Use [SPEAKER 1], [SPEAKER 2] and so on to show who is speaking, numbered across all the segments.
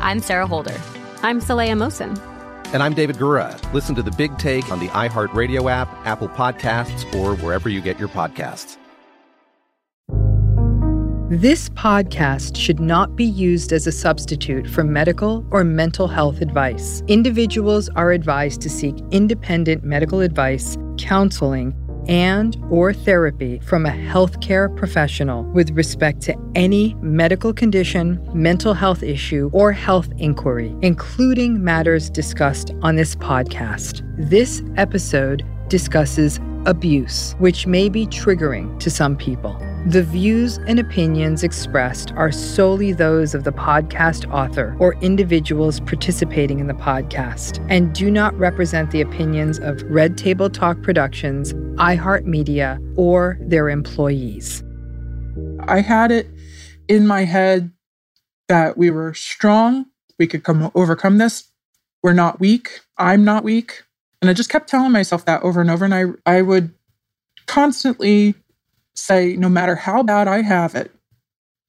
[SPEAKER 1] I'm Sarah Holder.
[SPEAKER 2] I'm Saleha Mohsin.
[SPEAKER 3] And I'm David Gura. Listen to the big take on the iHeartRadio app, Apple Podcasts, or wherever you get your podcasts.
[SPEAKER 4] This podcast should not be used as a substitute for medical or mental health advice. Individuals are advised to seek independent medical advice, counseling, and or therapy from a healthcare professional with respect to any medical condition, mental health issue, or health inquiry, including matters discussed on this podcast. This episode discusses abuse, which may be triggering to some people. The views and opinions expressed are solely those of the podcast author or individuals participating in the podcast and do not represent the opinions of Red Table Talk Productions, iHeartMedia, or their employees.
[SPEAKER 5] I had it in my head that we were strong, we could come overcome this. We're not weak. I'm not weak. And I just kept telling myself that over and over. And I, I would constantly say, no matter how bad I have it,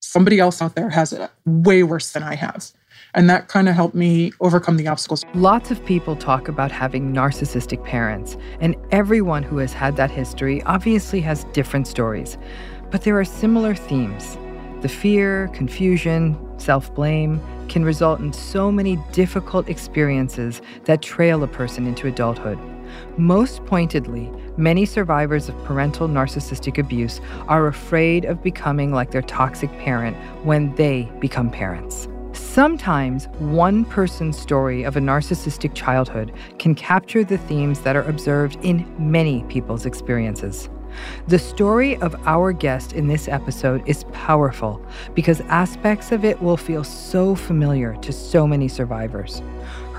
[SPEAKER 5] somebody else out there has it way worse than I have. And that kind of helped me overcome the obstacles.
[SPEAKER 4] Lots of people talk about having narcissistic parents, and everyone who has had that history obviously has different stories. But there are similar themes. The fear, confusion, self blame can result in so many difficult experiences that trail a person into adulthood. Most pointedly, many survivors of parental narcissistic abuse are afraid of becoming like their toxic parent when they become parents. Sometimes one person's story of a narcissistic childhood can capture the themes that are observed in many people's experiences. The story of our guest in this episode is powerful because aspects of it will feel so familiar to so many survivors.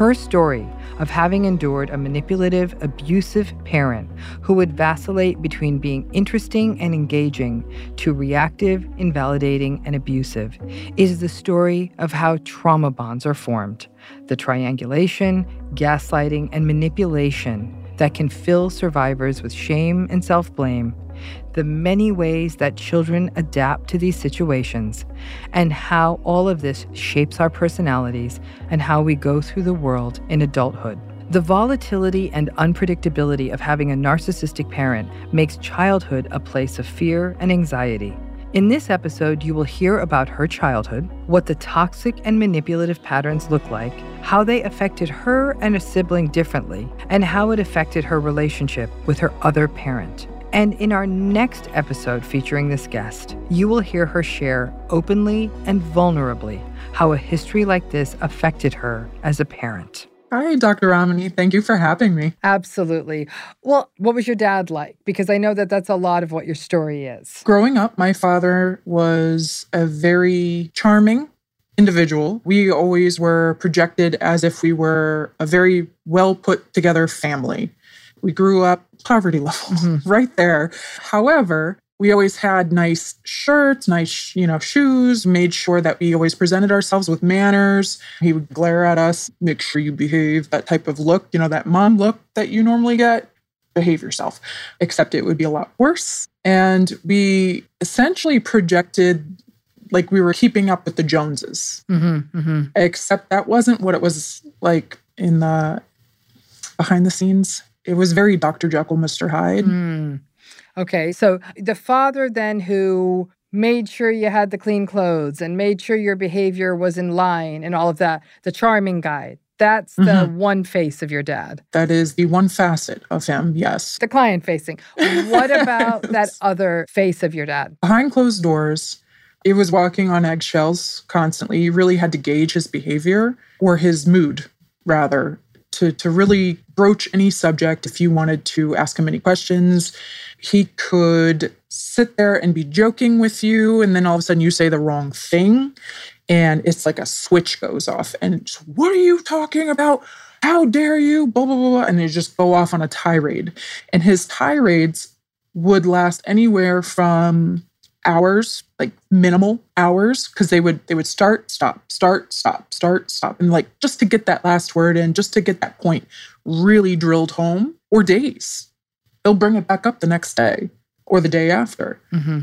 [SPEAKER 4] Her story of having endured a manipulative, abusive parent who would vacillate between being interesting and engaging to reactive, invalidating, and abusive is the story of how trauma bonds are formed, the triangulation, gaslighting, and manipulation that can fill survivors with shame and self blame, the many ways that children adapt to these situations, and how all of this shapes our personalities and how we go through the world in adulthood. The volatility and unpredictability of having a narcissistic parent makes childhood a place of fear and anxiety. In this episode, you will hear about her childhood, what the toxic and manipulative patterns look like, how they affected her and a sibling differently, and how it affected her relationship with her other parent.
[SPEAKER 6] And in our next episode featuring this guest, you will hear her share openly and vulnerably how a history like this affected her as a parent.
[SPEAKER 5] Hi, Dr. Ramani. Thank you for having me.
[SPEAKER 6] Absolutely. Well, what was your dad like? Because I know that that's a lot of what your story is.
[SPEAKER 5] Growing up, my father was a very charming individual. We always were projected as if we were a very well put together family. We grew up poverty level mm-hmm. right there. However, we always had nice shirts, nice, you know, shoes, made sure that we always presented ourselves with manners. He would glare at us, make sure you behave, that type of look, you know, that mom look that you normally get. Behave yourself, except it would be a lot worse. And we essentially projected like we were keeping up with the Joneses, mm-hmm, mm-hmm. except that wasn't what it was like in the behind the scenes. It was very Dr. Jekyll, Mr. Hyde. Mm.
[SPEAKER 6] Okay. So the father then who made sure you had the clean clothes and made sure your behavior was in line and all of that, the charming guy. That's the mm-hmm. one face of your dad.
[SPEAKER 5] That is the one facet of him, yes.
[SPEAKER 6] The client facing. What about that other face of your dad?
[SPEAKER 5] Behind closed doors, it was walking on eggshells constantly. You really had to gauge his behavior or his mood, rather, to, to really broach any subject if you wanted to ask him any questions. He could sit there and be joking with you, and then all of a sudden you say the wrong thing, and it's like a switch goes off. And what are you talking about? How dare you? Blah, blah, blah. And they just go off on a tirade. And his tirades would last anywhere from hours like minimal hours because they would they would start stop start stop start stop and like just to get that last word in just to get that point really drilled home or days they'll bring it back up the next day or the day after mm-hmm.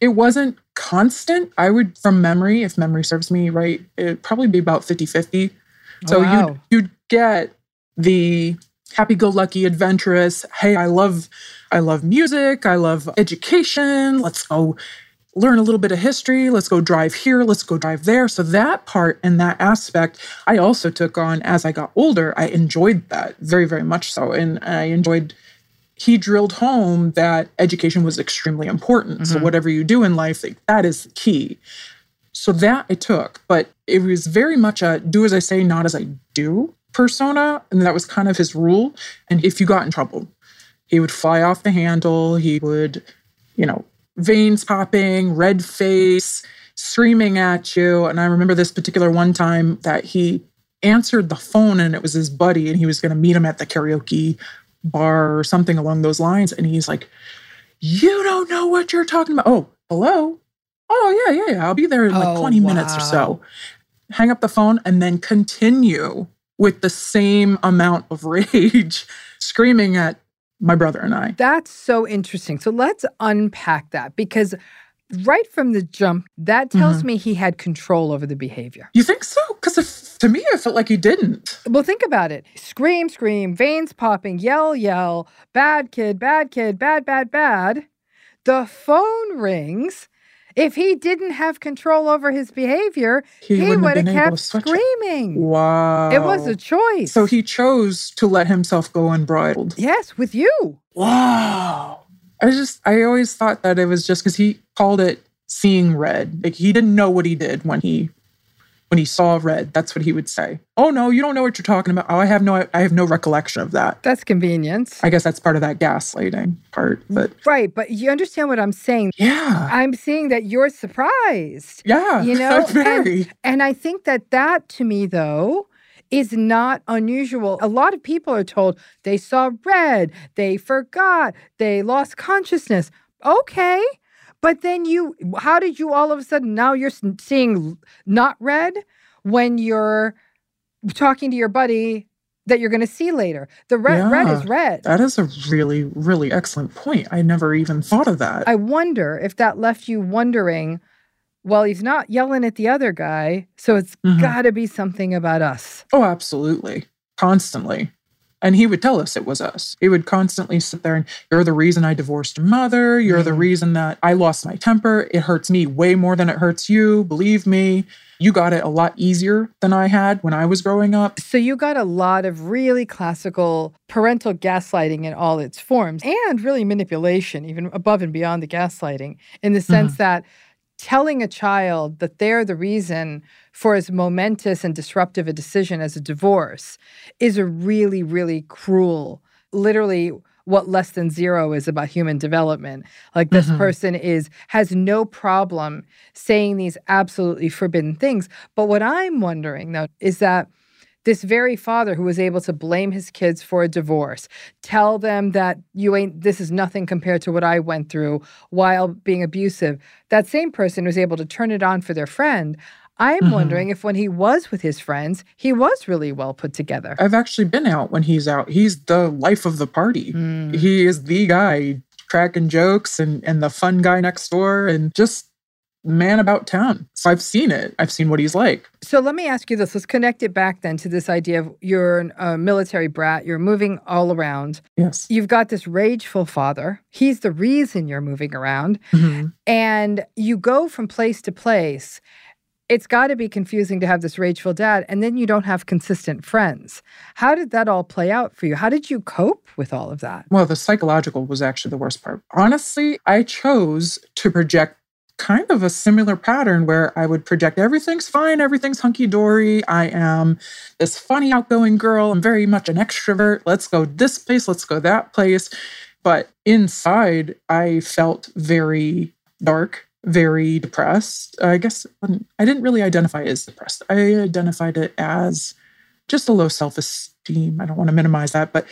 [SPEAKER 5] it wasn't constant i would from memory if memory serves me right it'd probably be about 50 50 so wow. you'd you'd get the happy-go-lucky adventurous hey i love i love music i love education let's go learn a little bit of history let's go drive here let's go drive there. So that part and that aspect i also took on as i got older i enjoyed that very very much so. And i enjoyed he drilled home that education was extremely important. Mm-hmm. so whatever you do in life like, that is key. So that i took but it was very much a do as i say not as i do persona. And that was kind of his rule. And if you got in trouble, he would fly off the handle. He would, you know, veins popping, red face, screaming at you. And I remember this particular one time that he answered the phone and it was his buddy and he was going to meet him at the karaoke bar or something along those lines. And he's like, You don't know what you're talking about. Oh, hello. Oh, yeah, yeah, yeah. I'll be there in like oh, 20 wow. minutes or so. Hang up the phone and then continue with the same amount of rage, screaming at my brother and I.
[SPEAKER 6] That's so interesting. So let's unpack that because right from the jump, that tells mm-hmm. me he had control over the behavior.
[SPEAKER 5] You think so? Because to me, I felt like he didn't.
[SPEAKER 6] Well, think about it scream, scream, veins popping, yell, yell, bad kid, bad kid, bad, bad, bad. The phone rings if he didn't have control over his behavior, he, he would have kept screaming.
[SPEAKER 5] It. Wow.
[SPEAKER 6] It was a choice.
[SPEAKER 5] So he chose to let himself go unbridled.
[SPEAKER 6] Yes, with you.
[SPEAKER 5] Wow. I just, I always thought that it was just because he called it seeing red. Like he didn't know what he did when he when he saw red. That's what he would say. Oh no, you don't know what you're talking about. Oh, I have no I have no recollection of that.
[SPEAKER 6] That's convenience.
[SPEAKER 5] I guess that's part of that gaslighting part. But
[SPEAKER 6] Right, but you understand what I'm saying.
[SPEAKER 5] Yeah.
[SPEAKER 6] I'm seeing that you're surprised.
[SPEAKER 5] Yeah.
[SPEAKER 6] You know?
[SPEAKER 5] Very.
[SPEAKER 6] And, and I think that that to me though is not unusual. A lot of people are told they saw red, they forgot, they lost consciousness. Okay. But then you, how did you all of a sudden now you're seeing not red when you're talking to your buddy that you're going to see later? The red, yeah, red is red.
[SPEAKER 5] That is a really, really excellent point. I never even thought of that.
[SPEAKER 6] I wonder if that left you wondering. Well, he's not yelling at the other guy, so it's mm-hmm. got to be something about us.
[SPEAKER 5] Oh, absolutely. Constantly. And he would tell us it was us. He would constantly sit there and, You're the reason I divorced your mother. You're mm. the reason that I lost my temper. It hurts me way more than it hurts you. Believe me. You got it a lot easier than I had when I was growing up.
[SPEAKER 6] So you got a lot of really classical parental gaslighting in all its forms and really manipulation, even above and beyond the gaslighting, in the sense mm-hmm. that telling a child that they're the reason for as momentous and disruptive a decision as a divorce is a really, really cruel, literally what less than zero is about human development. Like this mm-hmm. person is has no problem saying these absolutely forbidden things. But what I'm wondering though is that this very father who was able to blame his kids for a divorce, tell them that you ain't, this is nothing compared to what I went through while being abusive, that same person was able to turn it on for their friend. I'm mm-hmm. wondering if when he was with his friends, he was really well put together.
[SPEAKER 5] I've actually been out when he's out. He's the life of the party. Mm. He is the guy cracking jokes and, and the fun guy next door and just man about town. So I've seen it. I've seen what he's like.
[SPEAKER 6] So let me ask you this. Let's connect it back then to this idea of you're a military brat, you're moving all around.
[SPEAKER 5] Yes.
[SPEAKER 6] You've got this rageful father. He's the reason you're moving around. Mm-hmm. And you go from place to place. It's got to be confusing to have this rageful dad, and then you don't have consistent friends. How did that all play out for you? How did you cope with all of that?
[SPEAKER 5] Well, the psychological was actually the worst part. Honestly, I chose to project kind of a similar pattern where I would project everything's fine, everything's hunky dory. I am this funny, outgoing girl. I'm very much an extrovert. Let's go this place, let's go that place. But inside, I felt very dark, very depressed. I guess um, I didn't really identify as depressed. I identified it as just a low self esteem. I don't want to minimize that, but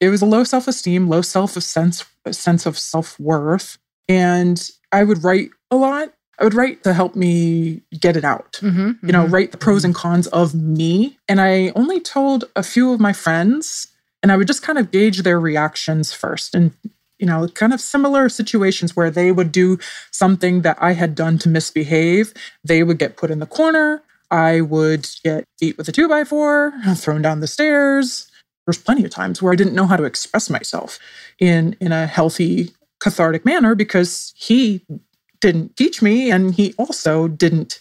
[SPEAKER 5] it was a low self esteem, low self sense sense of self worth, and I would write a lot. I would write to help me get it out, mm-hmm, you know, mm-hmm. write the pros and cons of me. And I only told a few of my friends, and I would just kind of gauge their reactions first. And, you know, kind of similar situations where they would do something that I had done to misbehave. They would get put in the corner. I would get beat with a two by four, thrown down the stairs. There's plenty of times where I didn't know how to express myself in in a healthy cathartic manner because he didn't teach me and he also didn't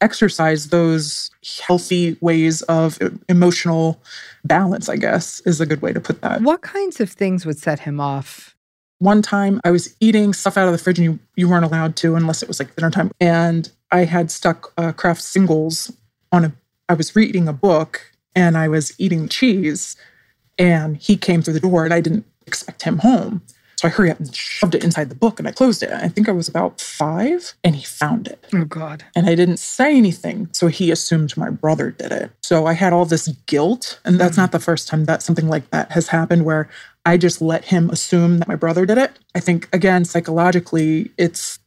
[SPEAKER 5] exercise those healthy ways of emotional balance i guess is a good way to put that.
[SPEAKER 6] What kinds of things would set him off?
[SPEAKER 5] One time i was eating stuff out of the fridge and you, you weren't allowed to unless it was like dinner time. And i had stuck uh, Kraft singles on a i was reading a book and i was eating cheese and he came through the door and i didn't expect him home so I hurry up and shoved it inside the book and I closed it. I think I was about five and he found it.
[SPEAKER 6] Oh, God.
[SPEAKER 5] And I didn't say anything. So he assumed my brother did it. So I had all this guilt. And that's mm. not the first time that something like that has happened where I just let him assume that my brother did it. I think, again, psychologically, it's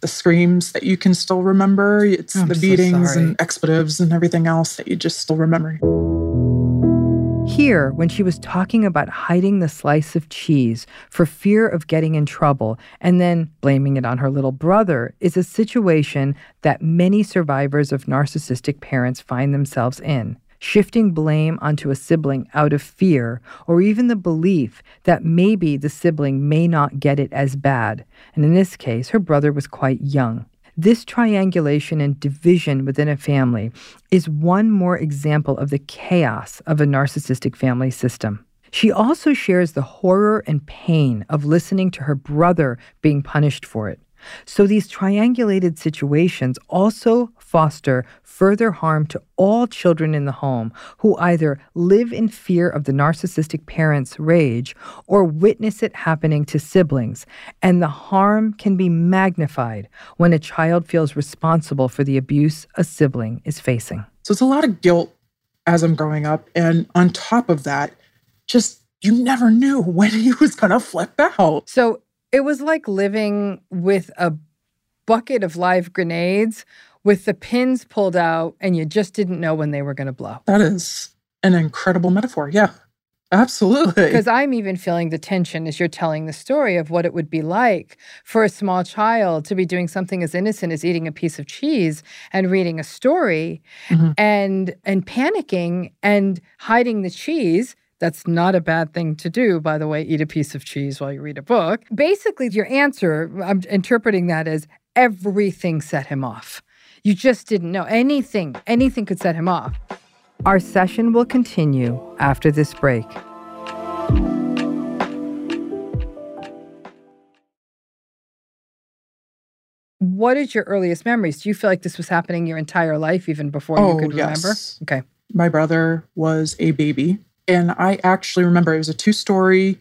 [SPEAKER 5] the screams that you can still remember, it's I'm the beatings so and expletives and everything else that you just still remember.
[SPEAKER 6] Here, when she was talking about hiding the slice of cheese for fear of getting in trouble and then blaming it on her little brother, is a situation that many survivors of narcissistic parents find themselves in. Shifting blame onto a sibling out of fear or even the belief that maybe the sibling may not get it as bad. And in this case, her brother was quite young. This triangulation and division within a family is one more example of the chaos of a narcissistic family system. She also shares the horror and pain of listening to her brother being punished for it. So these triangulated situations also foster further harm to all children in the home who either live in fear of the narcissistic parent's rage or witness it happening to siblings. And the harm can be magnified when a child feels responsible for the abuse a sibling is facing.
[SPEAKER 5] So it's a lot of guilt as I'm growing up. And on top of that, just you never knew when he was going to flip out.
[SPEAKER 6] So it was like living with a bucket of live grenades with the pins pulled out and you just didn't know when they were going to blow.
[SPEAKER 5] That is an incredible metaphor. Yeah. Absolutely.
[SPEAKER 6] Because I'm even feeling the tension as you're telling the story of what it would be like for a small child to be doing something as innocent as eating a piece of cheese and reading a story mm-hmm. and and panicking and hiding the cheese That's not a bad thing to do, by the way. Eat a piece of cheese while you read a book. Basically, your answer, I'm interpreting that as everything set him off. You just didn't know anything, anything could set him off. Our session will continue after this break. What is your earliest memories? Do you feel like this was happening your entire life, even before
[SPEAKER 5] oh,
[SPEAKER 6] you could
[SPEAKER 5] yes.
[SPEAKER 6] remember? Okay.
[SPEAKER 5] My brother was a baby, and I actually remember it was a two story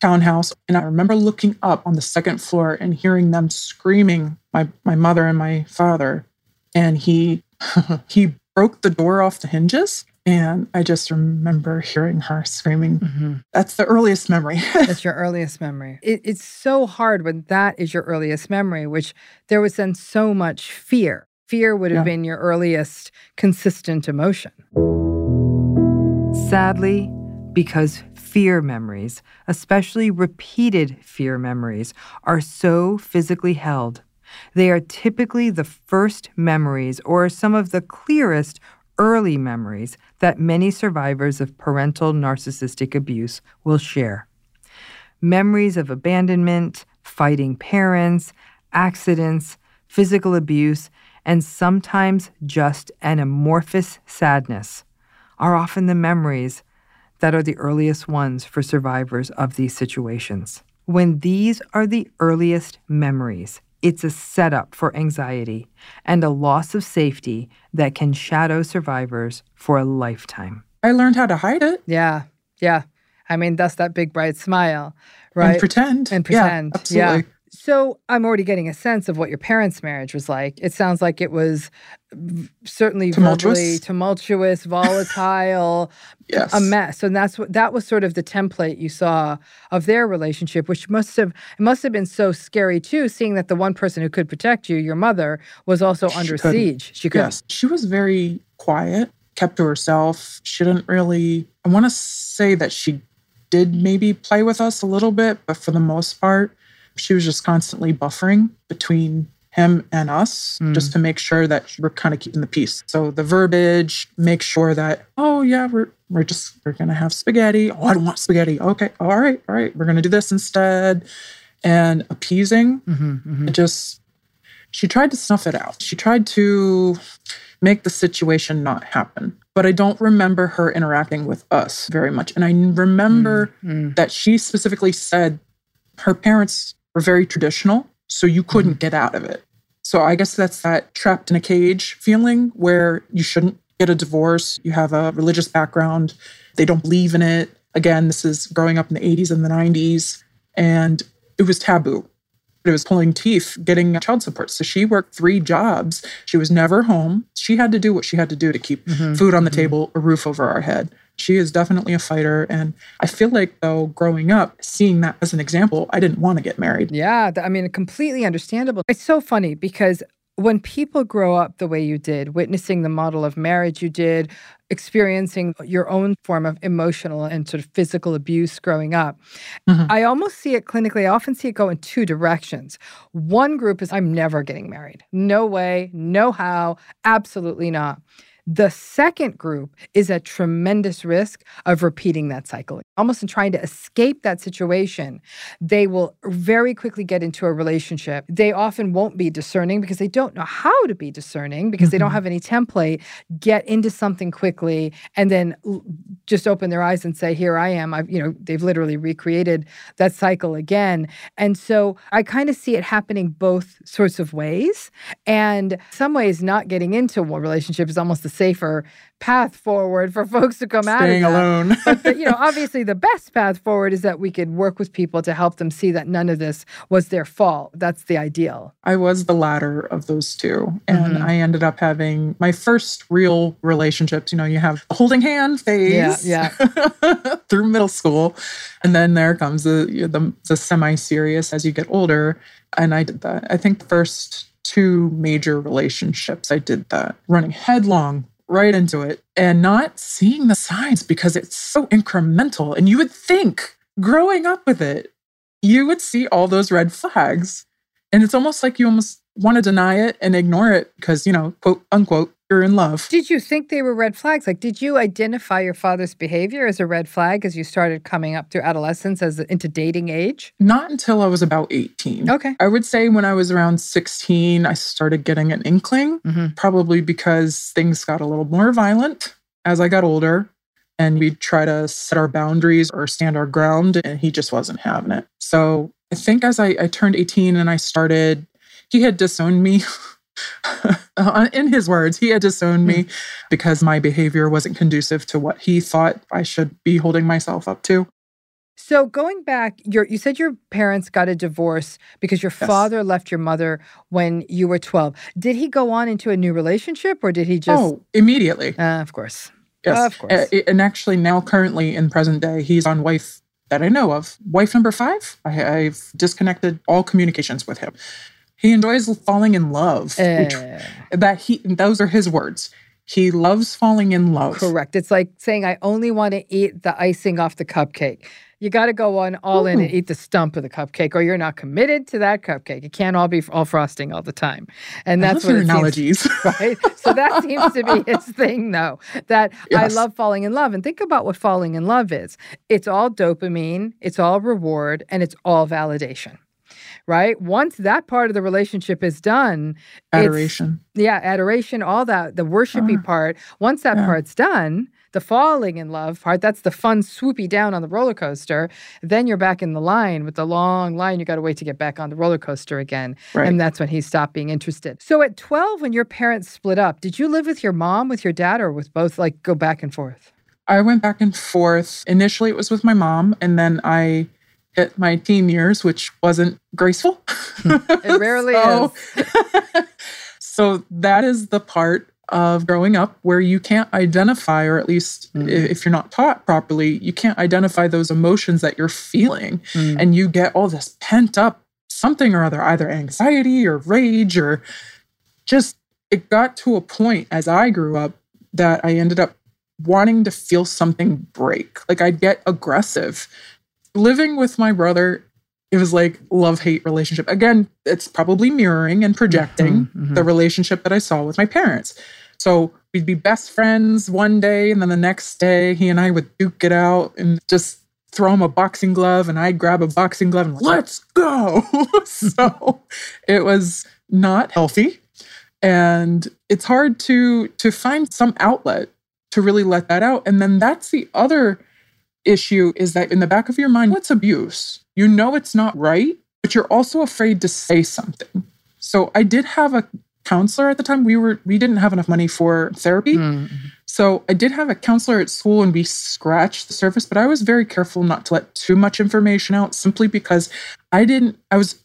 [SPEAKER 5] townhouse. And I remember looking up on the second floor and hearing them screaming, my, my mother and my father. And he he broke the door off the hinges. And I just remember hearing her screaming.
[SPEAKER 6] Mm-hmm.
[SPEAKER 5] That's the earliest memory.
[SPEAKER 6] That's your earliest memory. It, it's so hard when that is your earliest memory, which there was then so much fear. Fear would have
[SPEAKER 5] Yeah.
[SPEAKER 6] been your earliest consistent emotion. Sadly, because fear memories, especially repeated fear memories, are so physically held, they are typically the first memories or some of the clearest early memories that many survivors of parental narcissistic abuse will share. Memories of abandonment, fighting parents, accidents, physical abuse, and sometimes just an amorphous sadness are often the memories that are the earliest ones for survivors of these situations. When these are the earliest memories, it's a setup for anxiety and a loss of safety that can shadow survivors for a lifetime.
[SPEAKER 5] I learned how to hide it.
[SPEAKER 6] Yeah, yeah. I mean, that's that big bright smile, right?
[SPEAKER 5] And pretend.
[SPEAKER 6] And pretend.
[SPEAKER 5] Yeah,
[SPEAKER 6] pretend.
[SPEAKER 5] absolutely.
[SPEAKER 6] So I'm already getting a sense of what your parents' marriage was like. It sounds like it was certainly
[SPEAKER 5] Tumultuous.
[SPEAKER 6] verbally tumultuous, volatile,
[SPEAKER 5] Yes.
[SPEAKER 6] a mess. And that's what that was sort of the template you saw of their relationship, which must have it must have been so scary too, seeing that the one person who could protect you, your mother, was also under
[SPEAKER 5] couldn't.
[SPEAKER 6] siege. She couldn't.
[SPEAKER 5] Yes. She was very quiet, kept to herself. She didn't really, I want to say that she did maybe play with us a little bit, but for the most part, she was just constantly buffering between him and us just to make sure that we're kind of keeping the peace. So the verbiage, make sure that, oh yeah, we're we're just we're gonna have spaghetti. Oh, I don't want spaghetti. Okay, all right, all right, we're gonna do this instead. And appeasing,
[SPEAKER 6] Mm-hmm,
[SPEAKER 5] it just she tried to snuff it out. She tried to make the situation not happen. But I don't remember her interacting with us very much. And I remember
[SPEAKER 6] Mm.
[SPEAKER 5] that she specifically said her parents were very traditional, so you couldn't mm-hmm. get out of it. So I guess that's that trapped in a cage feeling where you shouldn't get a divorce. You have a religious background, they don't believe in it. Again, this is growing up in the 80s and the 90s, and it was taboo. It was pulling teeth getting child support. So she worked three jobs. She was never home. She had to do what she had to do to keep mm-hmm. food on the mm-hmm. table, a roof over our head. She is definitely a fighter. And I feel like, though, growing up, seeing that as an example, I didn't want to get married.
[SPEAKER 6] Yeah, I mean, completely understandable. It's so funny because when people grow up the way you did, witnessing the model of marriage you did, experiencing your own form of emotional and sort of physical abuse growing up, mm-hmm. I almost see it clinically. I often see it go in two directions. One group is, I'm never getting married. No way, no how, absolutely not. The second group is at tremendous risk of repeating that cycle. Almost in trying to escape that situation, they will very quickly get into a relationship. They often won't be discerning because they don't know how to be discerning because they don't mm-hmm. have any template, get into something quickly and then just open their eyes and say, Here I am. I've, you know, they've literally recreated that cycle again. And so I kind of see it happening both sorts of ways. And some ways, not getting into a relationship is almost the safer path forward for folks to come out of
[SPEAKER 5] Staying alone.
[SPEAKER 6] but the, you know, obviously, the best path forward is that we could work with people to help them see that none of this was their fault. That's the ideal.
[SPEAKER 5] I was the latter of those two. And
[SPEAKER 6] Mhm.
[SPEAKER 5] I ended up having my first real relationships. You know, you have the holding hand phase
[SPEAKER 6] Yeah,
[SPEAKER 5] through middle school. And then there comes the, the, the semi serious as you get older. And I did that. I think the first two major relationships, I did that, running headlong right into it and not seeing the signs because it's so incremental. And you would think growing up with it, you would see all those red flags. And it's almost like you almost want to deny it and ignore it because, you know, quote unquote, you're in love.
[SPEAKER 6] Did you think they were red flags? Like, did you identify your father's behavior as a red flag as you started coming up through adolescence as into dating age?
[SPEAKER 5] Not until I was about 18.
[SPEAKER 6] Okay.
[SPEAKER 5] I would say when I was around 16, I started getting an inkling,
[SPEAKER 6] mm-hmm.
[SPEAKER 5] probably because things got a little more violent as I got older. And we'd try to set our boundaries or stand our ground, and he just wasn't having it. So I think as I, I turned 18 and I started, he had disowned me. Uh, in his words, he had disowned me because my behavior wasn't conducive to what he thought I should be holding myself up to.
[SPEAKER 6] So going back, you said your parents got a divorce because your
[SPEAKER 5] Yes.
[SPEAKER 6] father left your mother when you were 12. Did he go on into a new relationship or did he just
[SPEAKER 5] oh, immediately.
[SPEAKER 6] Uh, of course.
[SPEAKER 5] Yes.
[SPEAKER 6] Of course.
[SPEAKER 5] Uh, and actually, now currently in present day, he's on wife that I know of. Wife number five. I, I've disconnected all communications with him. He enjoys falling in love.
[SPEAKER 6] Uh.
[SPEAKER 5] that he. Those are his words. He loves falling in love.
[SPEAKER 6] Correct. It's like saying I only want to eat the icing off the cupcake. You got to go on all in and eat the stump of the cupcake, or you're not committed to that cupcake. It can't all be all frosting all the time, and that's what it seems-
[SPEAKER 5] analogies.
[SPEAKER 6] right? So that seems to be his thing, though. That I love falling in love, and think about what falling in love is. It's all dopamine, it's all reward, and it's all validation. Right? Once that part of the relationship is done,
[SPEAKER 5] Adoration.
[SPEAKER 6] yeah, adoration, all that, the worshipy
[SPEAKER 5] Ah,
[SPEAKER 6] part. Once that
[SPEAKER 5] yeah.
[SPEAKER 6] part's done, the falling in love part, that's the fun swoopy down on the roller coaster. Then you're back in the line with the long line. You got to wait to get back on the roller coaster again.
[SPEAKER 5] Right.
[SPEAKER 6] And that's when he stopped being interested. So at 12, when your parents split up, did you live with your mom, with your dad, or with both, like go back and forth?
[SPEAKER 5] I went back and forth. Initially, it was with my mom, and then I hit my teen years, which wasn't graceful. Hmm.
[SPEAKER 6] It rarely
[SPEAKER 5] So-
[SPEAKER 6] is.
[SPEAKER 5] so that is the part of growing up where you can't identify, or at least i- hmm. if you're not taught properly, you can't identify those emotions that you're feeling. Hmm. And you get all this pent up something or other, either anxiety or rage, or just it got to a point as I grew up that I ended up wanting to feel something break. Like I'd get aggressive. Living with my brother, it was like love hate relationship. Again, it's probably mirroring and projecting mm-hmm, mm-hmm. the relationship that I saw with my parents. So we'd be best friends one day, and then the next day, he and I would duke it out and just throw him a boxing glove, and I'd grab a boxing glove and let's go. so it was not healthy, and it's hard to to find some outlet to really let that out. And then that's the other issue is that in the back of your mind, what's abuse? You know it's not right, but you're also afraid to say something. So I did have a counselor at the time. We were we didn't have enough money for therapy. Mm-hmm. So I did have a counselor at school and we scratched the surface, but I was very careful not to let too much information out simply because I didn't I was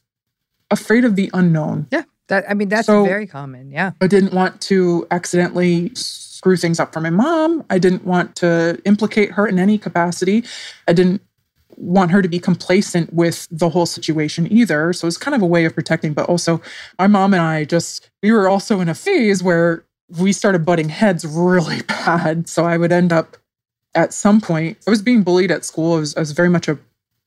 [SPEAKER 5] afraid of the unknown.
[SPEAKER 6] Yeah. That I mean, that's
[SPEAKER 5] So-
[SPEAKER 6] very common. Yeah.
[SPEAKER 5] I didn't want to accidentally screw things up for my mom. I didn't want to implicate her in any capacity. I didn't want her to be complacent with the whole situation either. So it's kind of a way of protecting. But also, my mom and I just, we were also in a phase where we started butting heads really bad. So I would end up at some point, I was being bullied at school. I was, I was very much a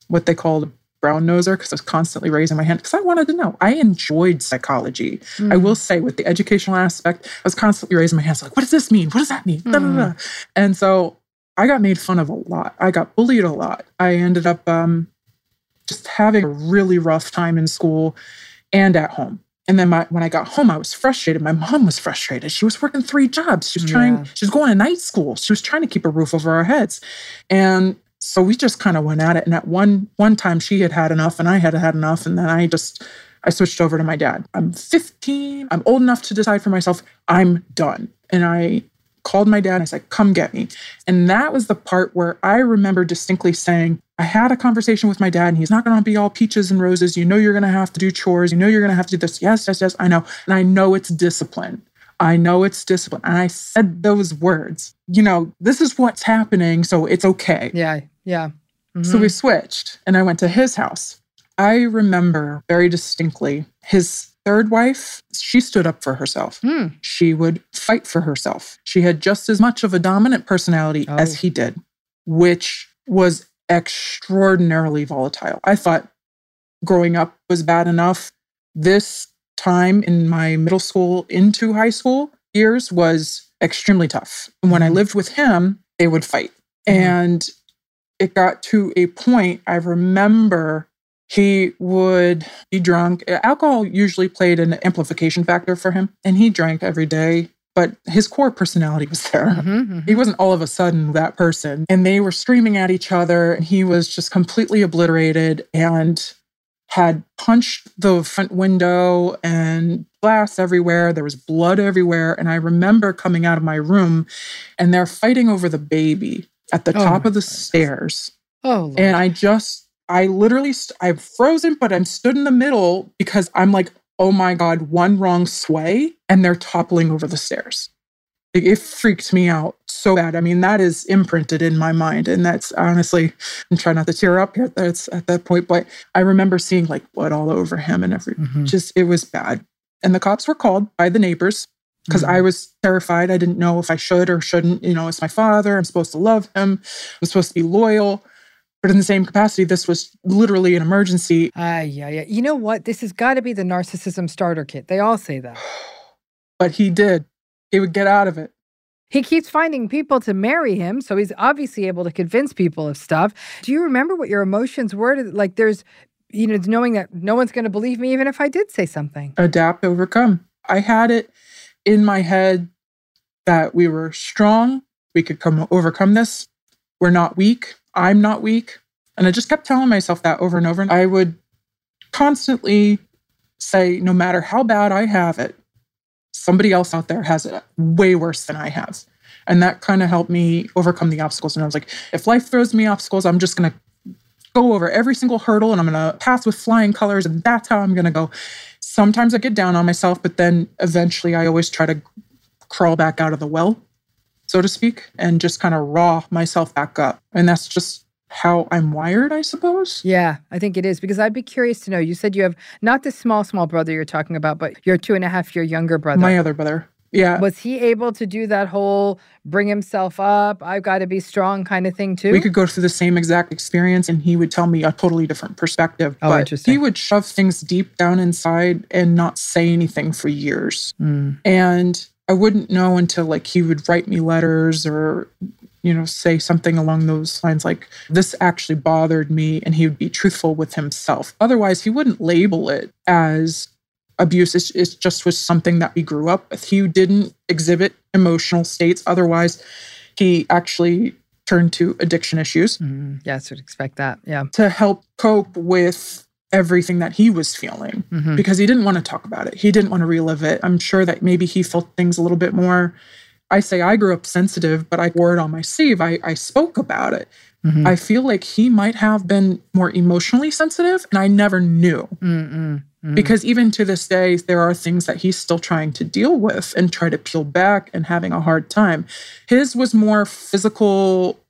[SPEAKER 5] what they called brown noser because I was constantly raising my hand because I wanted to know. I enjoyed psychology. I will say, with the educational aspect, I was constantly raising my hands like, what does this mean? What does that mean? Da, da, da. And so I got made fun of a lot. I got bullied a lot. I ended up um, just having a really rough time in school and at home. And then my, when I got home, I was frustrated. My mom was frustrated. She was working three jobs. She was trying,
[SPEAKER 6] Yeah.
[SPEAKER 5] she was going to night school. She was trying to keep a roof over our heads. And so we just kind of went at it. And at one one time she had had enough and I had had enough. And then I just I switched over to my dad. I'm 15. I'm old enough to decide for myself. I'm done. And I called my dad and I said, come get me. And that was the part where I remember distinctly saying, I had a conversation with my dad and he's not going to be all peaches and roses. You know, you're going to have to do chores. You know, you're going to have to do this. Yes, yes, yes. I know. And I know it's discipline. I know it's discipline. And I said those words, you know, this is what's happening. So it's okay.
[SPEAKER 6] Yeah. Yeah.
[SPEAKER 5] So
[SPEAKER 6] Mhm.
[SPEAKER 5] we switched and I went to his house. I remember very distinctly his third wife, she stood up for herself.
[SPEAKER 6] Hmm.
[SPEAKER 5] She would fight for herself. She had just as much of a dominant personality
[SPEAKER 6] Oh.
[SPEAKER 5] as he did, which was extraordinarily volatile. I thought growing up was bad enough. This time in my middle school into high school years was extremely tough. And when I lived with him, they would fight. And it got to a point I remember he would be drunk. Alcohol usually played an amplification factor for him, and he drank every day. But his core personality was there.
[SPEAKER 6] Mm-hmm,
[SPEAKER 5] He wasn't all of a sudden that person. And they were screaming at each other, and he was just completely obliterated and had punched the front window and glass everywhere. There was blood everywhere. And I remember coming out of my room and they're fighting over the baby at the
[SPEAKER 6] Oh
[SPEAKER 5] top of the stairs.
[SPEAKER 6] Oh, Lord.
[SPEAKER 5] And I just, I literally, st- I'm frozen, but I'm stood in the middle because I'm like, oh my God, one wrong sway and they're toppling over the stairs. It, it freaked me out so bad. I mean, that is imprinted in my mind. And that's honestly, I'm trying not to tear up here that's at that point, but I remember seeing like blood all over him and every,
[SPEAKER 6] Mhm.
[SPEAKER 5] just, it was bad. And the cops were called by the neighbors because I was terrified. I didn't know if I should or shouldn't. You know, it's my father. I'm supposed to love him. I'm supposed to be loyal. But in the same capacity, this was literally an emergency.
[SPEAKER 6] Ah, yeah, yeah. You know what? This has got to be the narcissism starter kit. They all say that.
[SPEAKER 5] But he did. He would get out of it.
[SPEAKER 6] He keeps finding people to marry him, so he's obviously able to convince people of stuff. Do you remember what your emotions were? Like, there's, you know, knowing that no one's going to believe me, even if I did say something.
[SPEAKER 5] Adapt, overcome. I had it in my head that we were strong. We could come overcome this. We're not weak. I'm not weak. And I just kept telling myself that over and over. And I would constantly say, no matter how bad I have it, somebody else out there has it way worse than I have. And that kind of helped me overcome the obstacles. And I was like, if life throws me obstacles, I'm just going to go over every single hurdle and I'm going to pass with flying colors. And that's how I'm going to go. Sometimes I get down on myself, but then eventually I always try to crawl back out of the well, so to speak, and just kind of raw myself back up. And that's just how I'm wired, I suppose.
[SPEAKER 6] Yeah, I think it is because I'd be curious to know. You said you have not the small, small brother you're talking about, but your two and a half year younger brother.
[SPEAKER 5] My other brother. Yeah.
[SPEAKER 6] Was he able to do that whole bring himself up, I've got to be strong kind of thing too?
[SPEAKER 5] We could go through the same exact experience and he would tell me a totally different perspective.
[SPEAKER 6] Oh,
[SPEAKER 5] but
[SPEAKER 6] interesting.
[SPEAKER 5] he would shove things deep down inside and not say anything for years.
[SPEAKER 6] Mm.
[SPEAKER 5] And I wouldn't know until like he would write me letters or you know say something along those lines like this actually bothered me and he would be truthful with himself. Otherwise, he wouldn't label it as abuse. It's, it just was something that we grew up with. He didn't exhibit emotional states. Otherwise, he actually turned to addiction issues
[SPEAKER 6] Mm, yes, would expect that. Yeah.
[SPEAKER 5] to help cope with everything that he was feeling
[SPEAKER 6] Mhm.
[SPEAKER 5] because he didn't want to talk about it. He didn't want to relive it. I'm sure that maybe he felt things a little bit more. I say I grew up sensitive, but I wore it on my sleeve. I, I spoke about it.
[SPEAKER 6] Mhm.
[SPEAKER 5] I feel like he might have been more emotionally sensitive, and I never knew.
[SPEAKER 6] Mm-mm. Mm.
[SPEAKER 5] Because even to this day, there are things that he's still trying to deal with and try to peel back and having a hard time. His was more physical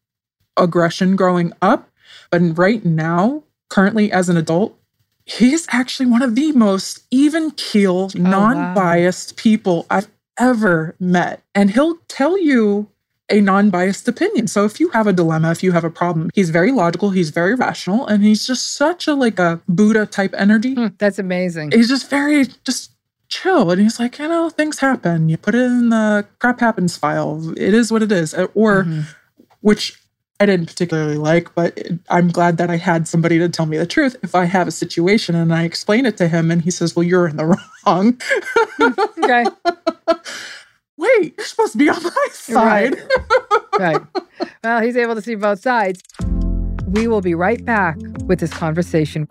[SPEAKER 5] aggression growing up, but right now, currently as an adult, he's actually one of the most even keel, non biased people I've ever met. And he'll tell you a non biased opinion. So if you have a dilemma, if you have a problem, he's very logical, he's very rational, and he's just such a like a Buddha type energy.
[SPEAKER 6] Hmm, That's amazing.
[SPEAKER 5] He's just very just chill. And he's like, you know, things happen. You put it in the crap happens file. It is what it is. Uh, Or
[SPEAKER 6] Mhm.
[SPEAKER 5] which I didn't particularly like, but it- I'm glad that I had somebody to tell me the truth. If I have a situation and I explain it to him and he says, Well, you're in the wrong.
[SPEAKER 6] okay.
[SPEAKER 5] Wait, you're supposed to be on my side.
[SPEAKER 6] right. Well, he's able to see both sides. We will be right back with this conversation.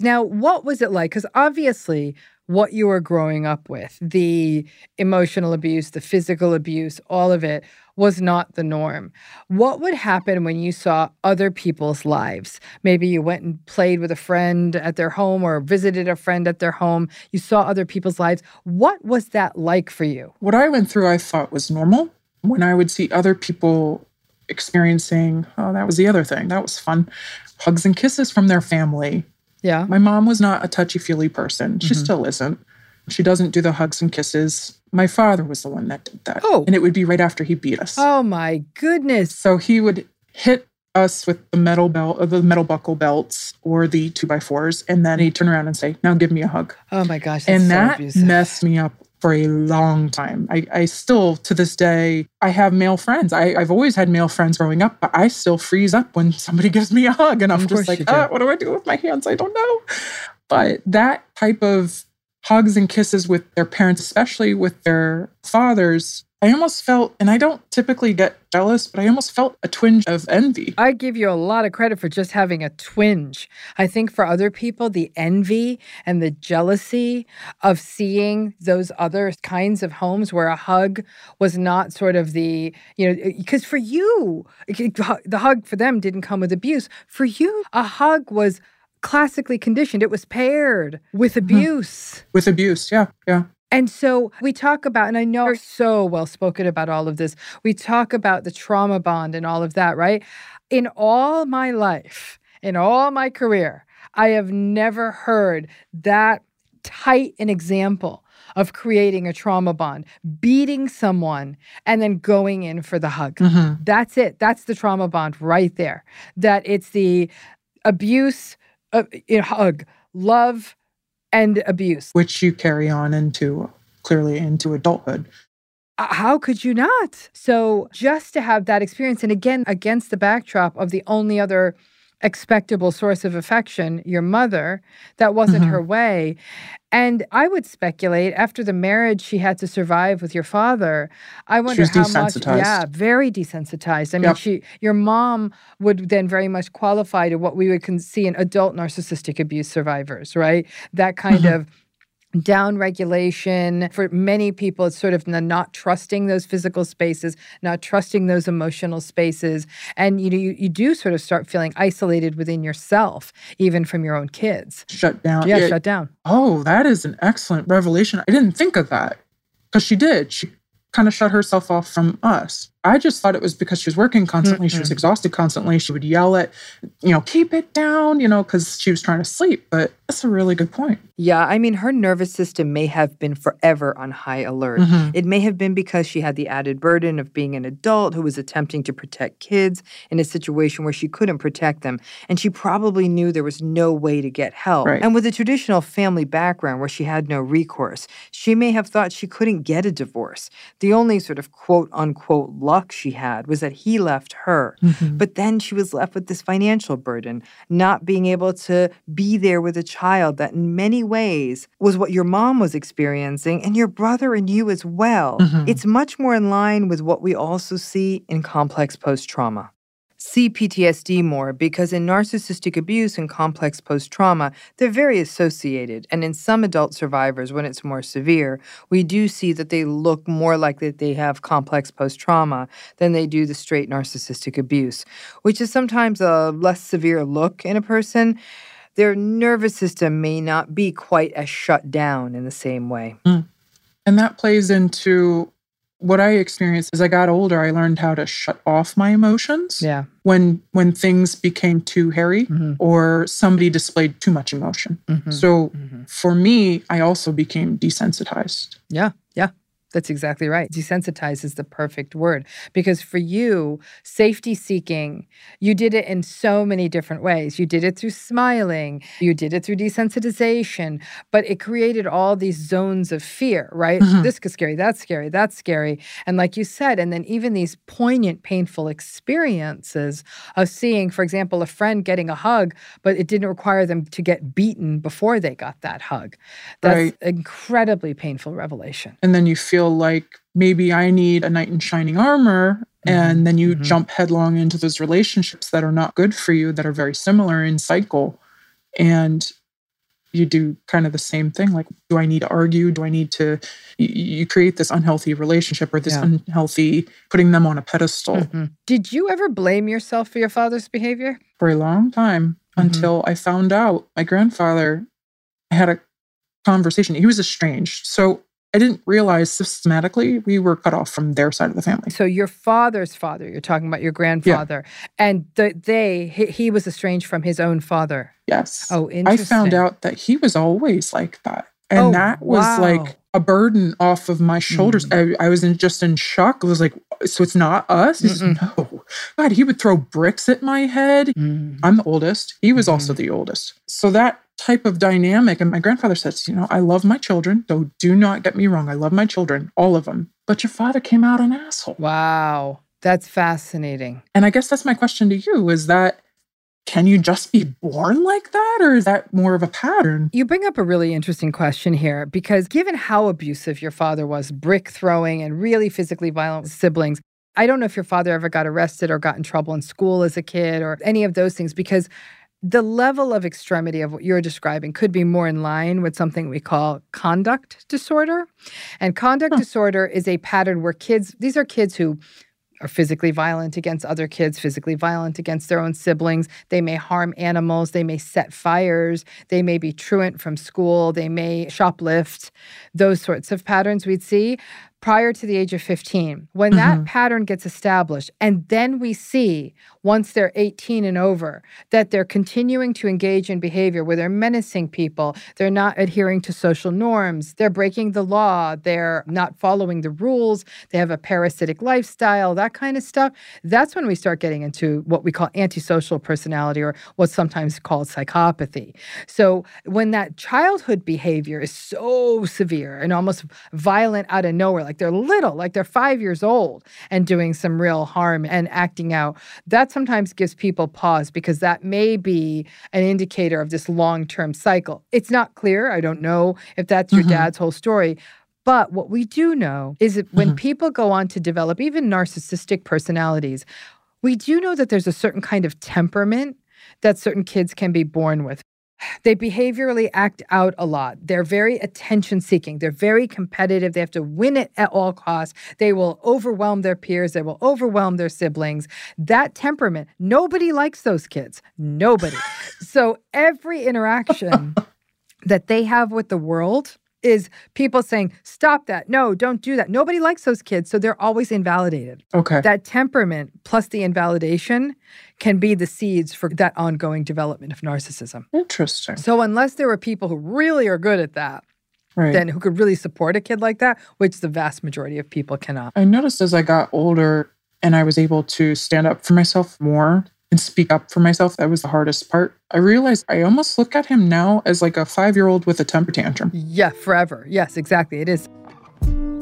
[SPEAKER 6] Now, what was it like? Because obviously, what you were growing up with, the emotional abuse, the physical abuse, all of it was not the norm. What would happen when you saw other people's lives? Maybe you went and played with a friend at their home or visited a friend at their home. You saw other people's lives. What was that like for you?
[SPEAKER 5] What I went through, I thought was normal. When I would see other people experiencing, oh, that was the other thing. That was fun. Hugs and kisses from their family.
[SPEAKER 6] Yeah.
[SPEAKER 5] My mom was not a touchy feely person. She
[SPEAKER 6] Mhm.
[SPEAKER 5] still isn't. She doesn't do the hugs and kisses. My father was the one that did that.
[SPEAKER 6] Oh.
[SPEAKER 5] And it would be right after he beat us.
[SPEAKER 6] Oh my goodness.
[SPEAKER 5] So he would hit us with the metal belt, uh, the metal buckle belts, or the two by fours, and then he'd turn around and say, "Now give me a hug."
[SPEAKER 6] Oh my gosh,
[SPEAKER 5] and
[SPEAKER 6] so
[SPEAKER 5] that
[SPEAKER 6] abusive.
[SPEAKER 5] messed me up for a long time. I, I still, to this day, I have male friends. I, I've always had male friends growing up, but I still freeze up when somebody gives me a hug, and I'm
[SPEAKER 6] Of
[SPEAKER 5] just like,
[SPEAKER 6] do.
[SPEAKER 5] ah, what do I do with my hands? I don't know. But that type of hugs and kisses with their parents, especially with their fathers, I almost felt, and I don't typically get jealous, but I almost felt a twinge of envy.
[SPEAKER 6] I give you a lot of credit for just having a twinge. I think for other people, the envy and the jealousy of seeing those other kinds of homes where a hug was not sort of the, you know, eh, because for you, the hug for them didn't come with abuse. For you, a hug was classically conditioned, it was paired with abuse.
[SPEAKER 5] With abuse, yeah, yeah.
[SPEAKER 6] And so we talk about, and I know you're so well spoken about all of this. We talk about the trauma bond and all of that, right? In all my life, in all my career, I have never heard that tight an example of creating a trauma bond, beating someone, and then going in for the hug.
[SPEAKER 5] Mhm.
[SPEAKER 6] That's it. That's the trauma bond right there. That it's the abuse, uh, know, hug, love, and abuse.
[SPEAKER 5] Which you carry on into clearly into adulthood.
[SPEAKER 6] Uh, How could you not? So, just to have that experience, and again, against the backdrop of the only other expectable source of affection, your mother, that wasn't
[SPEAKER 5] Mhm.
[SPEAKER 6] her way. And I would speculate after the marriage she had to survive with your father, I wonder how much. Yeah, very desensitized. I mean,
[SPEAKER 5] Yep.
[SPEAKER 6] she, your mom would then very much qualify to what we would see in adult narcissistic abuse survivors, right? That kind
[SPEAKER 5] Mhm.
[SPEAKER 6] of down regulation for many people it's sort of not trusting those physical spaces not trusting those emotional spaces and you know you, you do sort of start feeling isolated within yourself even from your own kids
[SPEAKER 5] Shut down.
[SPEAKER 6] yeah, shut down
[SPEAKER 5] Oh, that is an excellent revelation. I didn't think of that because she did. She kind of shut herself off from us. I just thought it was because she was working constantly. She was exhausted constantly. She would yell at, you know, keep it down, you know, because she was trying to sleep. But that's a really good point.
[SPEAKER 6] Yeah, I mean, her nervous system may have been forever on high alert.
[SPEAKER 5] Mhm.
[SPEAKER 6] It may have been because she had the added burden of being an adult who was attempting to protect kids in a situation where she couldn't protect them. And she probably knew there was no way to get help.
[SPEAKER 5] Right.
[SPEAKER 6] And with a traditional family background where she had no recourse, she may have thought she couldn't get a divorce. The only sort of quote unquote luck she had was that he left her.
[SPEAKER 5] Mhm.
[SPEAKER 6] But then she was left with this financial burden, not being able to be there with a child that in many ways was what your mom was experiencing and your brother and you as well.
[SPEAKER 5] Mhm.
[SPEAKER 6] It's much more in line with what we also see in complex post trauma. C-PTSD more because in narcissistic abuse and complex post trauma, they're very associated. And in some adult survivors, when it's more severe, we do see that they look more like that they have complex post trauma than they do the straight narcissistic abuse, which is sometimes a less severe look in a person. Their nervous system may not be quite as shut down in the same way. Hmm.
[SPEAKER 5] And that plays into what I experienced as I got older. I learned how to shut off my emotions.
[SPEAKER 6] Yeah.
[SPEAKER 5] When when things became too hairy
[SPEAKER 6] Mhm.
[SPEAKER 5] or somebody displayed too much emotion.
[SPEAKER 6] Mhm.
[SPEAKER 5] So
[SPEAKER 6] Mhm.
[SPEAKER 5] for me, I also became desensitized.
[SPEAKER 6] Yeah. That's exactly right. Desensitize is the perfect word because for you, safety seeking, you did it in so many different ways. You did it through smiling, you did it through desensitization, but it created all these zones of fear, right?
[SPEAKER 5] Mhm.
[SPEAKER 6] This is scary, that's scary, that's scary. And like you said, and then even these poignant, painful experiences of seeing, for example, a friend getting a hug, but it didn't require them to get beaten before they got that hug. That's
[SPEAKER 5] Right.
[SPEAKER 6] incredibly painful revelation.
[SPEAKER 5] And then you feel like maybe I need a knight in shining armor. And then you jump headlong into those relationships that are not good for you, that are very similar in cycle. And you do kind of the same thing. Like, do I need to argue? Do I need to? You, you create this unhealthy relationship or this
[SPEAKER 6] Yeah.
[SPEAKER 5] unhealthy putting them on a pedestal
[SPEAKER 6] Mhm. Did you ever blame yourself for your father's behavior?
[SPEAKER 5] for a long time
[SPEAKER 6] Mhm.
[SPEAKER 5] until I found out my grandfather had a conversation. He was estranged. So I didn't realize systematically we were cut off from their side of the family.
[SPEAKER 6] So your father's father, you're talking about your grandfather, and the, they he, he was estranged from his own father.
[SPEAKER 5] Yes.
[SPEAKER 6] Oh, interesting.
[SPEAKER 5] I found out that he was always like that. And
[SPEAKER 6] Oh,
[SPEAKER 5] that was
[SPEAKER 6] wow.
[SPEAKER 5] like a burden off of my shoulders.
[SPEAKER 6] Mm.
[SPEAKER 5] I, I was in, just in shock. I was like, so it's not us? No. God, he would throw bricks at my head.
[SPEAKER 6] Mm.
[SPEAKER 5] I'm the oldest. He was also
[SPEAKER 6] Mm-hmm.
[SPEAKER 5] the oldest. So that type of dynamic. And my grandfather says, you know, I love my children. So do not get me wrong. I love my children, all of them. But your father came out an asshole.
[SPEAKER 6] Wow. That's fascinating.
[SPEAKER 5] And I guess that's my question to you is that can you just be born like that or is that more of a pattern?
[SPEAKER 6] You bring up a really interesting question here because given how abusive your father was, brick throwing and really physically violent with siblings, I don't know if your father ever got arrested or got in trouble in school as a kid or any of those things because the level of extremity of what you're describing could be more in line with something we call conduct disorder. And conduct disorder is a pattern where kids, these are kids who are physically violent against other kids, physically violent against their own siblings. They may harm animals. They may set fires. They may be truant from school. They may shoplift. Those sorts of patterns we'd see prior to the age of 15. When that mm-hmm. pattern gets established, and then we see once they're 18 and over that they're continuing to engage in behavior where they're menacing people, they're not adhering to social norms, they're breaking the law, they're not following the rules, they have a parasitic lifestyle, that kind of stuff. That's when we start getting into what we call antisocial personality or what's sometimes called psychopathy. So when that childhood behavior is so severe and almost violent out of nowhere, like they're little, like they're five years old and doing some real harm and acting out, that sometimes gives people pause because that may be an indicator of this long term cycle. It's not clear. I don't know if that's your
[SPEAKER 5] Mhm.
[SPEAKER 6] dad's whole story. But what we do know is that when people go on to develop even narcissistic personalities, we do know that there's a certain kind of temperament that certain kids can be born with. They behaviorally act out a lot. They're very attention seeking. They're very competitive. They have to win it at all costs. They will overwhelm their peers. They will overwhelm their siblings. That temperament, nobody likes those kids. Nobody. so every interaction that they have with the world is people saying, stop that. No, don't do that. Nobody likes those kids. So they're always invalidated.
[SPEAKER 5] Okay.
[SPEAKER 6] That temperament plus the invalidation can be the seeds for that ongoing development of narcissism.
[SPEAKER 5] Interesting.
[SPEAKER 6] So unless there are people who really are good at that,
[SPEAKER 5] Right.
[SPEAKER 6] then who could really support a kid like that, which the vast majority of people cannot.
[SPEAKER 5] I noticed as I got older and I was able to stand up for myself more and speak up for myself, that was the hardest part. I realized I almost look at him now as like a five year old with a temper tantrum.
[SPEAKER 6] Yeah, forever. Yes, exactly. It is.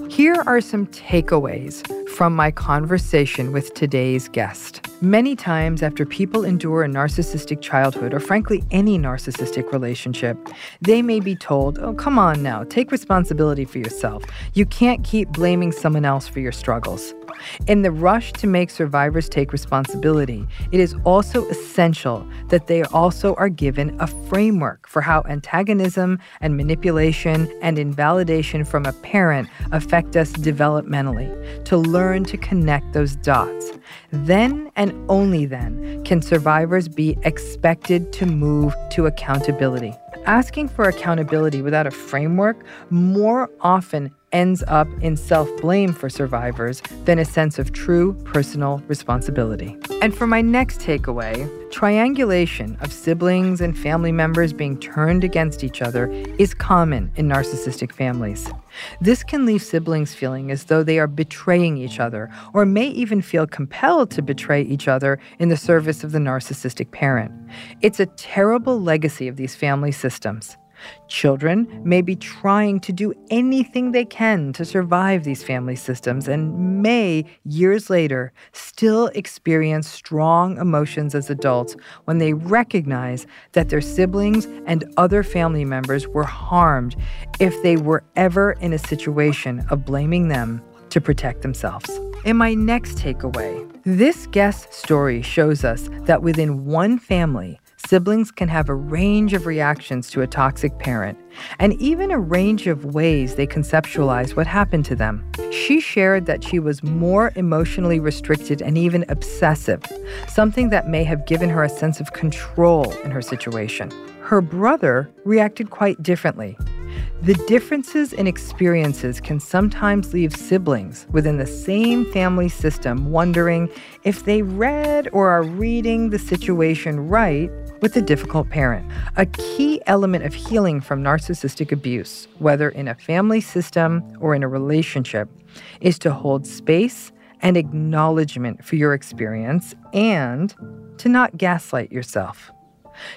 [SPEAKER 6] Here are some takeaways from my conversation with today's guest. Many times, after people endure a narcissistic childhood, or frankly, any narcissistic relationship, they may be told, Oh, come on now, take responsibility for yourself. You can't keep blaming someone else for your struggles. In the rush to make survivors take responsibility, it is also essential that they also are given a framework for how antagonism and manipulation and invalidation from a parent affect us developmentally to learn to connect those dots. Then and only then can survivors be expected to move to accountability. Asking for accountability without a framework more often ends up in self blame for survivors than a sense of true personal responsibility. And for my next takeaway, triangulation of siblings and family members being turned against each other is common in narcissistic families. This can leave siblings feeling as though they are betraying each other, or may even feel compelled to betray each other in the service of the narcissistic parent. It's a terrible legacy of these family systems. Children may be trying to do anything they can to survive these family systems and may, years later, still experience strong emotions as adults when they recognize that their siblings and other family members were harmed if they were ever in a situation of blaming them to protect themselves. In my next takeaway, this guest story shows us that within one family, siblings can have a range of reactions to a toxic parent, and even a range of ways they conceptualize what happened to them. She shared that she was more emotionally restricted and even obsessive, something that may have given her a sense of control in her situation. Her brother reacted quite differently.
[SPEAKER 4] The differences in experiences can sometimes leave siblings within the same family system wondering if they read or are reading the situation right with a difficult parent. A key element of healing from narcissistic abuse, whether in a family system or in a relationship, is to hold space and acknowledgement for your experience and to not gaslight yourself.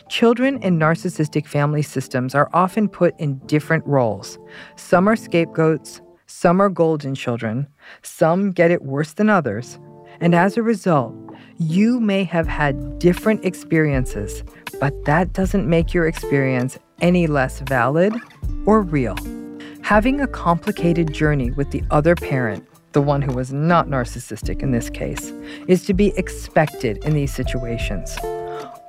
[SPEAKER 4] Children in narcissistic family systems are often put in different roles. Some are scapegoats, some are golden children, some get it worse than others. And as a result, you may have had different experiences, but that doesn't make your experience any less valid or real. Having a complicated journey with the other parent, the one who was not narcissistic in this case, is to be expected in these situations.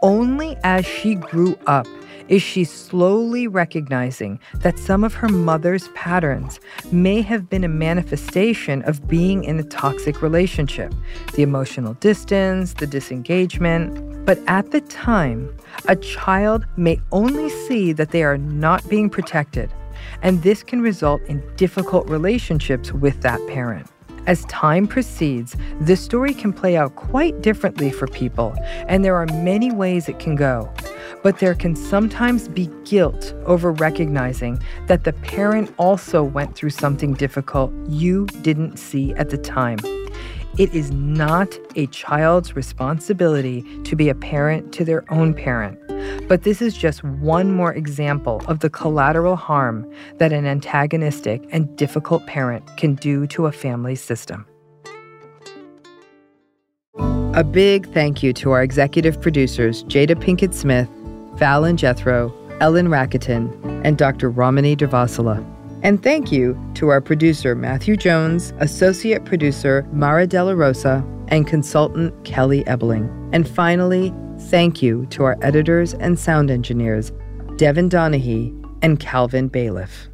[SPEAKER 4] Only as she grew up is she slowly recognizing that some of her mother's patterns may have been a manifestation of being in a toxic relationship the emotional distance, the disengagement. But at the time, a child may only see that they are not being protected, and this can result in difficult relationships with that parent. As time proceeds, this story can play out quite differently for people, and there are many ways it can go. But there can sometimes be guilt over recognizing that the parent also went through something difficult you didn't see at the time. It is not a child's responsibility to be a parent to their own parent. But this is just one more example of the collateral harm that an antagonistic and difficult parent can do to a family system. A big thank you to our executive producers, Jada Pinkett Smith, Fallon Jethroe, Ellen Rakieten, and Dr. Ramani Durvasula. And thank you to our producer, Matthew Jones, associate producer, Mara De La Rosa, and consultant, Kelly Ebeling. And finally, Thank you to our editors and sound engineers, Devin Donaghy and Calvin Bailiff.